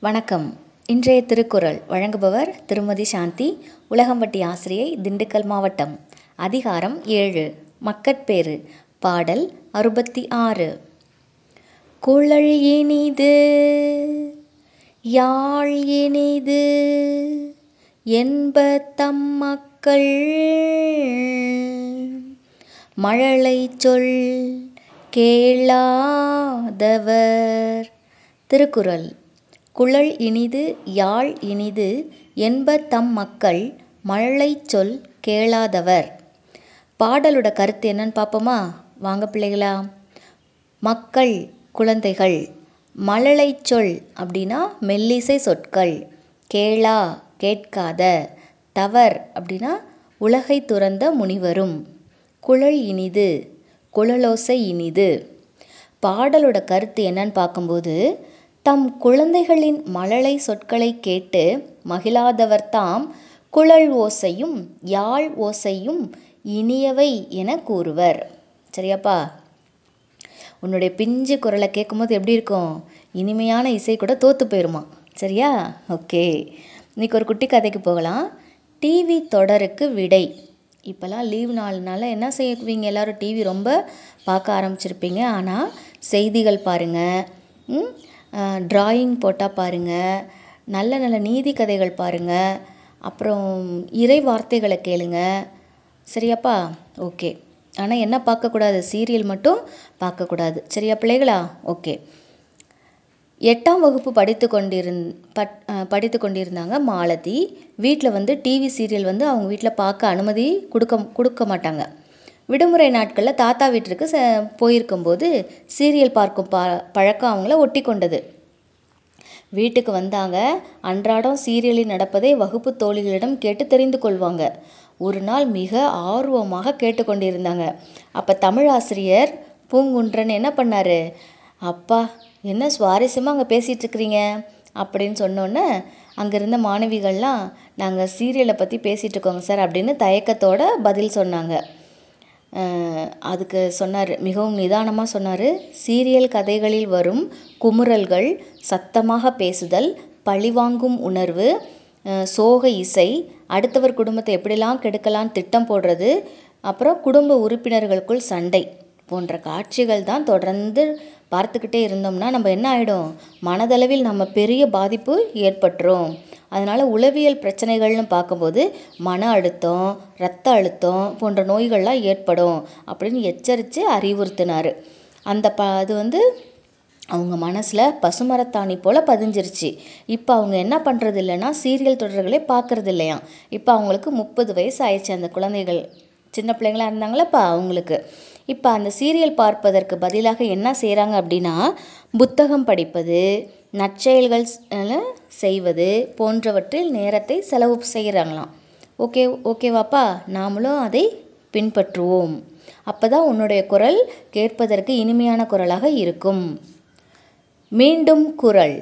வணக்கம். இன்றைய திருக்குறள் வழங்குபவர் திருமதி சாந்தி உலகம்பட்டி ஆசிரியை திண்டுக்கல் மாவட்டம். அதிகாரம் ஏழு. மக்கட்பேறு. பாடல் அறுபத்தி ஆறு. குழல் இனிது யாழ் இனிது என்ப தம் மக்கள். மழலை சொல் கேளாதவர். திருக்குறள். குழல் இனிது யாழ் இனிது என்ப தம் மக்கள் மழலைச் சொல் கேளாதவர். பாடலோட கருத்து என்னன்னு பார்ப்போமா? வாங்க பிள்ளைகளா. மக்கள் குழந்தைகள் மழலை சொல் அப்படின்னா மெல்லிசை சொற்கள். கேளா கேட்காத தவர் அப்படின்னா உலகை துறந்த முனிவரும். குழல் இனிது குழலோசை இனிது. பாடலோட கருத்து என்னன்னு பார்க்கும்போது தம் குழந்தைகளின் மழலை சொற்களை கேட்டு மகிழாதவர் தாம் குழல் ஓசையும் யாழ் ஓசையும் இனியவை என கூறுவர். சரியாப்பா? உன்னுடைய பிஞ்சு குரலை கேட்கும்போது எப்படி இருக்கும்? இனிமையான இசை கூட தோற்று போயிருமா? சரியா? ஓகே. இன்றைக்கி ஒரு குட்டி கதைக்கு போகலாம். டிவி தொடருக்கு விடை. இப்போல்லாம் லீவ் நாள்னால என்ன செய்வீங்க? எல்லோரும் டிவி ரொம்ப பார்க்க ஆரம்பிச்சிருப்பீங்க. ஆனால் செய்திகள் பாருங்கள் ட்ராயிங் போட்டால் பாருங்கள் நல்ல நல்ல நீதி கதைகள் பாருங்கள் அப்புறம் இறை வார்த்தைகளை கேளுங்கள் சரியாப்பா? ஓகே. ஆனால் என்ன பார்க்கக்கூடாது? சீரியல் மட்டும் பார்க்கக்கூடாது. சரியா பிள்ளைகளா? ஓகே. எட்டாம் வகுப்பு படித்து கொண்டிருந் பட் படித்து கொண்டிருந்தாங்க மாலதி. வீட்டில் வந்து டிவி சீரியல் வந்து அவங்க வீட்டில் பார்க்க அனுமதி கொடுக்க கொடுக்க மாட்டாங்க. விடுமுறை நாட்களில் தாத்தா வீட்டிற்கு ச போயிருக்கும்போது சீரியல் பார்க்கும் ப பழக்கம் அவங்கள ஒட்டி கொண்டது. வீட்டுக்கு வந்தாங்க. அன்றாடம் சீரியலில் நடப்பதை வகுப்பு தோழிகளிடம் கேட்டு தெரிந்து கொள்வாங்க. ஒரு நாள் மிக ஆர்வமாக கேட்டுக்கொண்டிருந்தாங்க அப்போ தமிழ் ஆசிரியர் பூங்குன்றன் என்ன பண்ணார்? அப்பா என்ன சுவாரஸ்யமாக அங்கே பேசிகிட்ருக்கிறீங்க அப்படின்னு சொன்னோன்னே அங்கே இருந்த மாணவிகள்லாம் நாங்கள் சீரியலை பற்றி பேசிகிட்டு இருக்கோங்க சார் அப்படின்னு தயக்கத்தோட பதில் சொன்னாங்க. அதுக்கு சொன்னார் மிகவும் நிதானமாக சொன்னார் சீரியல் கதைகளில் வரும் குமுறல்கள் சத்தமாக பேசுதல் பழிவாங்கும் உணர்வு சோக இசை அடுத்தவர் குடும்பத்தை எப்படிலாம் கெடுக்கலாம் திட்டம் போடுறது அப்புறம் குடும்ப உறுப்பினர்களுக்குள் சண்டை போன்ற காட்சிகள் தான் தொடர்ந்து பார்த்துக்கிட்டே இருந்தோம்னா நம்ம என்ன ஆகிடும் மனதளவில் நம்ம பெரிய பாதிப்பு ஏற்பட்டுரும். அதனால் உளவியல் பிரச்சனைகள்னு பார்க்கும்போது மன அழுத்தம் ரத்த அழுத்தம் போன்ற நோய்கள்லாம் ஏற்படும் அப்படின்னு எச்சரித்து அறிவுறுத்தினார். அந்த ப அது வந்து அவங்க மனசில் பசுமரத்தாணி போல் பதிஞ்சிருச்சு. இப்போ அவங்க என்ன பண்ணுறது இல்லைன்னா சீரியல் தொடர்களே பார்க்குறது இல்லையா? இப்போ அவங்களுக்கு முப்பது வயசு ஆயிடுச்சு அந்த குழந்தைகள். சின்ன பிள்ளைங்களாக இருந்தாங்களப்பா அவங்களுக்கு? இப்போ அந்த சீரியல் பார்ப்பதற்கு பதிலாக என்ன செய்கிறாங்க அப்படின்னா புத்தகம் படிப்பது நற்செயல்கள் செய்வது போன்றவற்றில் நேரத்தை செலவு செய்கிறாங்களாம் ஓகே ஓகேவாப்பா? நாமளும் அதை பின்பற்றுவோம். அப்போ தான் உன்னுடைய குரல் கேட்பதற்கு இனிமையான குரலாக இருக்கும். மீண்டும் குரல்.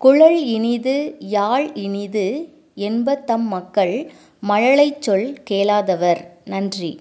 குழல் இனிது யாழ் இனிது என்ப தம் மக்கள் மழலை சொல் கேளாதவர். நன்றி.